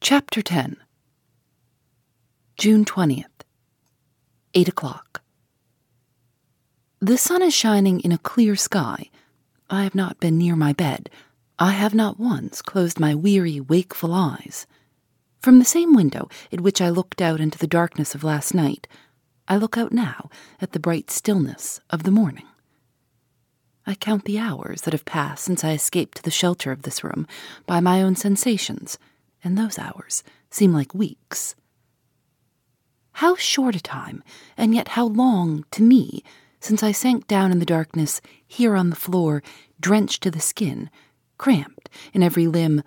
Chapter 10 June 20th, 8 o'clock. The sun is shining in a clear sky. I have not been near my bed. I have not once closed my weary, wakeful eyes. From the same window at which I looked out into the darkness of last night, I look out now at the bright stillness of the morning. I count the hours that have passed since I escaped to the shelter of this room by my own sensations and those hours seem like weeks. How short a time, and yet how long to me, since I sank down in the darkness here on the floor, drenched to the skin, cramped in every limb,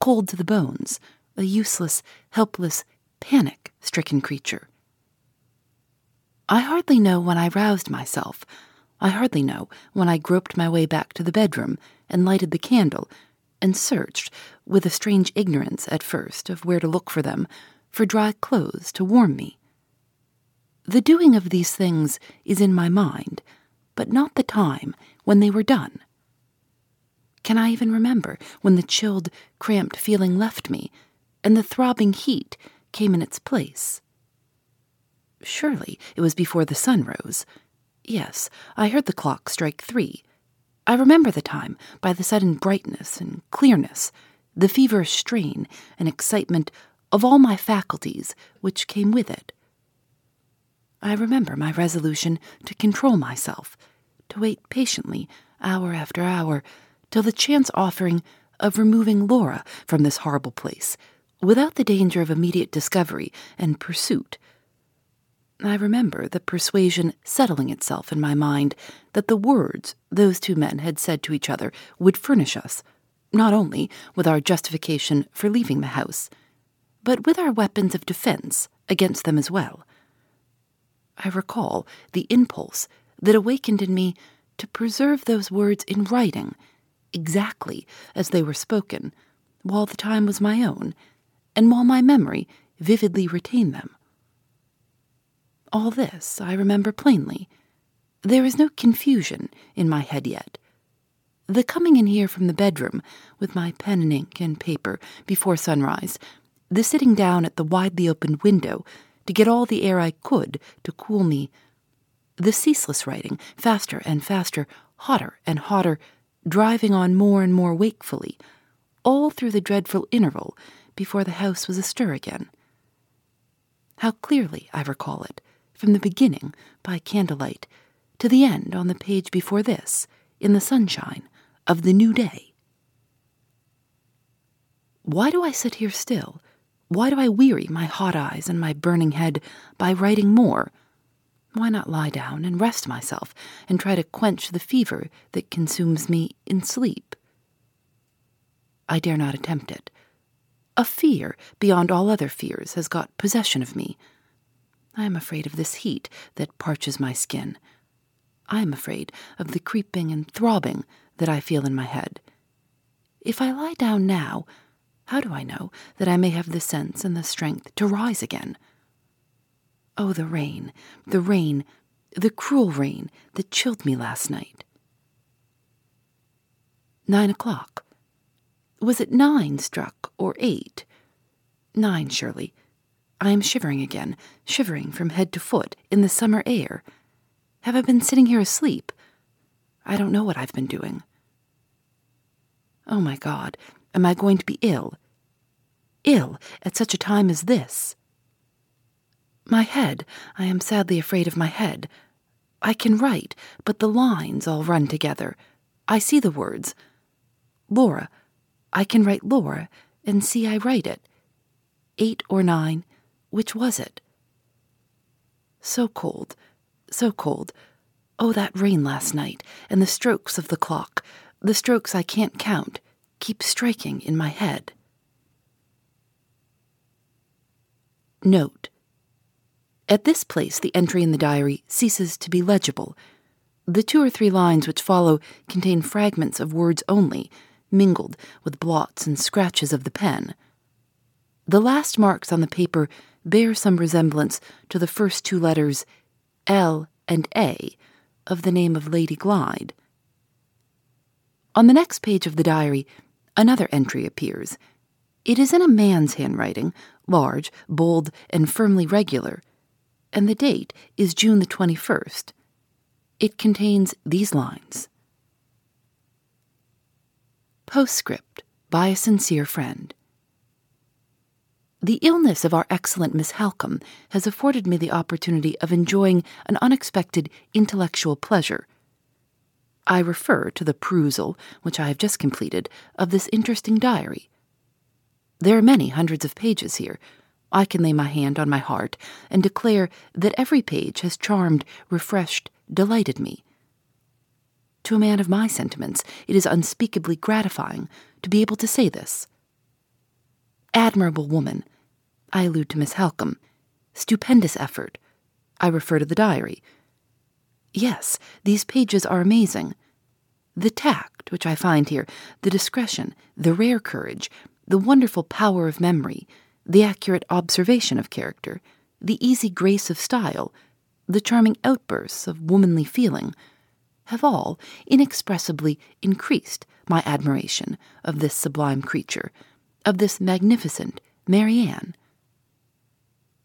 cold to the bones, a useless, helpless, panic stricken creature. I hardly know when I roused myself. I hardly know when I groped my way back to the bedroom and lighted the candle and searched, with a strange ignorance at first of where to look for them, for dry clothes to warm me. The doing of these things is in my mind, but not the time when they were done. Can I even remember when the chilled, cramped feeling left me and the throbbing heat came in its place? Surely it was before the sun rose. Yes, I heard the clock strike three, I remember the time by the sudden brightness and clearness, the feverish strain and excitement of all my faculties which came with it. I remember my resolution to control myself, to wait patiently, hour after hour, till the chance offering of removing Laura from this horrible place, without the danger of immediate discovery and pursuit I remember the persuasion settling itself in my mind that the words those two men had said to each other would furnish us, not only with our justification for leaving the house, but with our weapons of defense against them as well. I recall the impulse that awakened in me to preserve those words in writing, exactly as they were spoken, while the time was my own, and while my memory vividly retained them. All this I remember plainly. There is no confusion in my head yet. The coming in here from the bedroom with my pen and ink and paper before sunrise, the sitting down at the widely opened window to get all the air I could to cool me, the ceaseless writing, faster and faster, hotter and hotter, driving on more and more wakefully, all through the dreadful interval before the house was astir again. How clearly I recall it from the beginning by candlelight to the end on the page before this, in the sunshine of the new day. Why do I sit here still? Why do I weary my hot eyes and my burning head by writing more? Why not lie down and rest myself and try to quench the fever that consumes me in sleep? I dare not attempt it. A fear beyond all other fears has got possession of me I am afraid of this heat that parches my skin. I am afraid of the creeping and throbbing that I feel in my head. If I lie down now, how do I know that I may have the sense and the strength to rise again? Oh, the rain, the rain, the cruel rain that chilled me last night. Nine o'clock. Was it nine struck or eight? Nine, surely. I am shivering again, shivering from head to foot in the summer air. Have I been sitting here asleep? I don't know what I've been doing. Oh my God, am I going to be ill? Ill at such a time as this? My head, I am sadly afraid of my head. I can write, but the lines all run together. I see the words. Laura, I can write Laura and see I write it. Eight or nine, which was it? So cold, so cold. Oh, that rain last night, and the strokes of the clock, the strokes I can't count, keep striking in my head. Note. At this place, the entry in the diary ceases to be legible. The two or three lines which follow contain fragments of words only, mingled with blots and scratches of the pen. The last marks on the paper bear some resemblance to the first two letters L and A of the name of Lady Glyde. On the next page of the diary, another entry appears. It is in a man's handwriting, large, bold, and firmly regular, and the date is June the 21st. It contains these lines Postscript by a sincere friend. The illness of our excellent Miss Halcombe has afforded me the opportunity of enjoying an unexpected intellectual pleasure. I refer to the perusal, which I have just completed, of this interesting diary. There are many hundreds of pages here. I can lay my hand on my heart and declare that every page has charmed, refreshed, delighted me. To a man of my sentiments, it is unspeakably gratifying to be able to say this. Admirable woman I allude to Miss Halcombe. Stupendous effort. I refer to the diary. Yes, these pages are amazing. The tact which I find here, the discretion, the rare courage, the wonderful power of memory, the accurate observation of character, the easy grace of style, the charming outbursts of womanly feeling, have all inexpressibly increased my admiration of this sublime creature, of this magnificent Marian.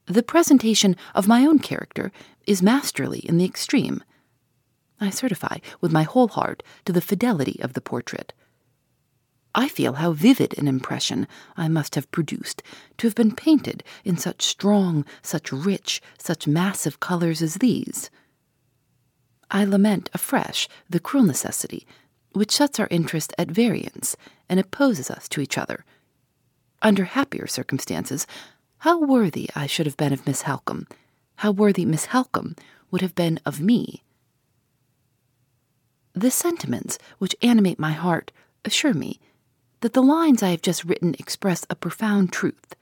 The presentation of my own character is masterly in the extreme. I certify with my whole heart to the fidelity of the portrait. I feel how vivid an impression I must have produced to have been painted in such strong, such rich, such massive colors as these. I lament afresh the cruel necessity which sets our interest at variance and opposes us to each other. Under happier circumstances, how worthy I should have been of Miss Halcombe, how worthy Miss Halcombe would have been of me. The sentiments which animate my heart assure me that the lines I have just written express a profound truth.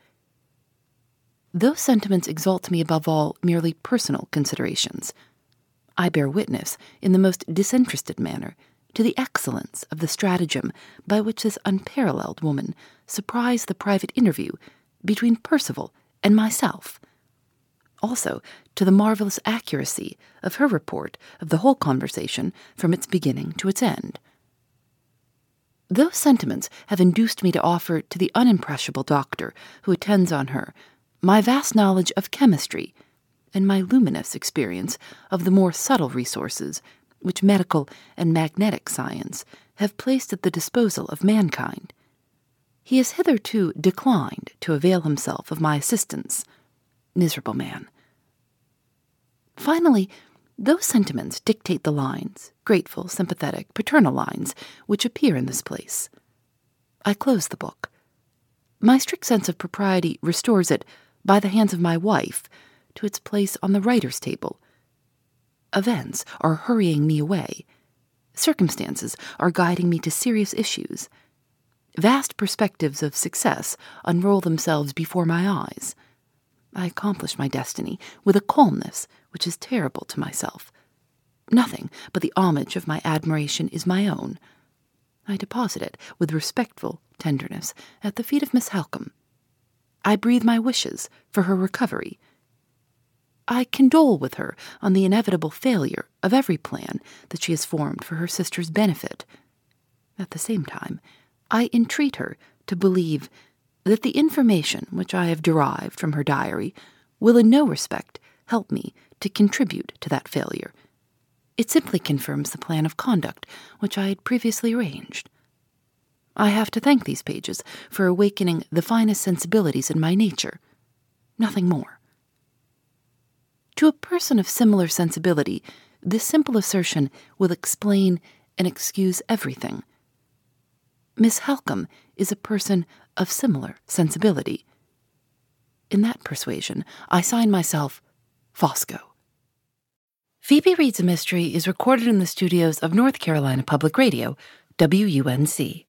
Those sentiments exalt me above all merely personal considerations. I bear witness, in the most disinterested manner, to the excellence of the stratagem by which this unparalleled woman surprised the private interview between Percival and myself. Also, to the marvelous accuracy of her report of the whole conversation from its beginning to its end. Those sentiments have induced me to offer to the unimpressible doctor who attends on her my vast knowledge of chemistry and my luminous experience of the more subtle resources which medical and magnetic science have placed at the disposal of mankind he has hitherto declined to avail himself of my assistance. Miserable man. Finally, those sentiments dictate the lines, grateful, sympathetic, paternal lines, which appear in this place. I close the book. My strict sense of propriety restores it, by the hands of my wife, to its place on the writer's table. Events are hurrying me away. Circumstances are guiding me to serious issues. Vast perspectives of success unroll themselves before my eyes. I accomplish my destiny with a calmness which is terrible to myself. Nothing but the homage of my admiration is my own. I deposit it with respectful tenderness at the feet of Miss Halcombe. I breathe my wishes for her recovery. I condole with her on the inevitable failure of every plan that she has formed for her sister's benefit. At the same time, I entreat her to believe that the information which I have derived from her diary will in no respect help me to contribute to that failure. It simply confirms the plan of conduct which I had previously arranged. I have to thank these pages for awakening the finest sensibilities in my nature. Nothing more. To a person of similar sensibility, this simple assertion will explain and excuse everything Miss Halcombe is a person of similar sensibility. In that persuasion, I sign myself Fosco. Phoebe Reads a Mystery is recorded in the studios of North Carolina Public Radio, WUNC.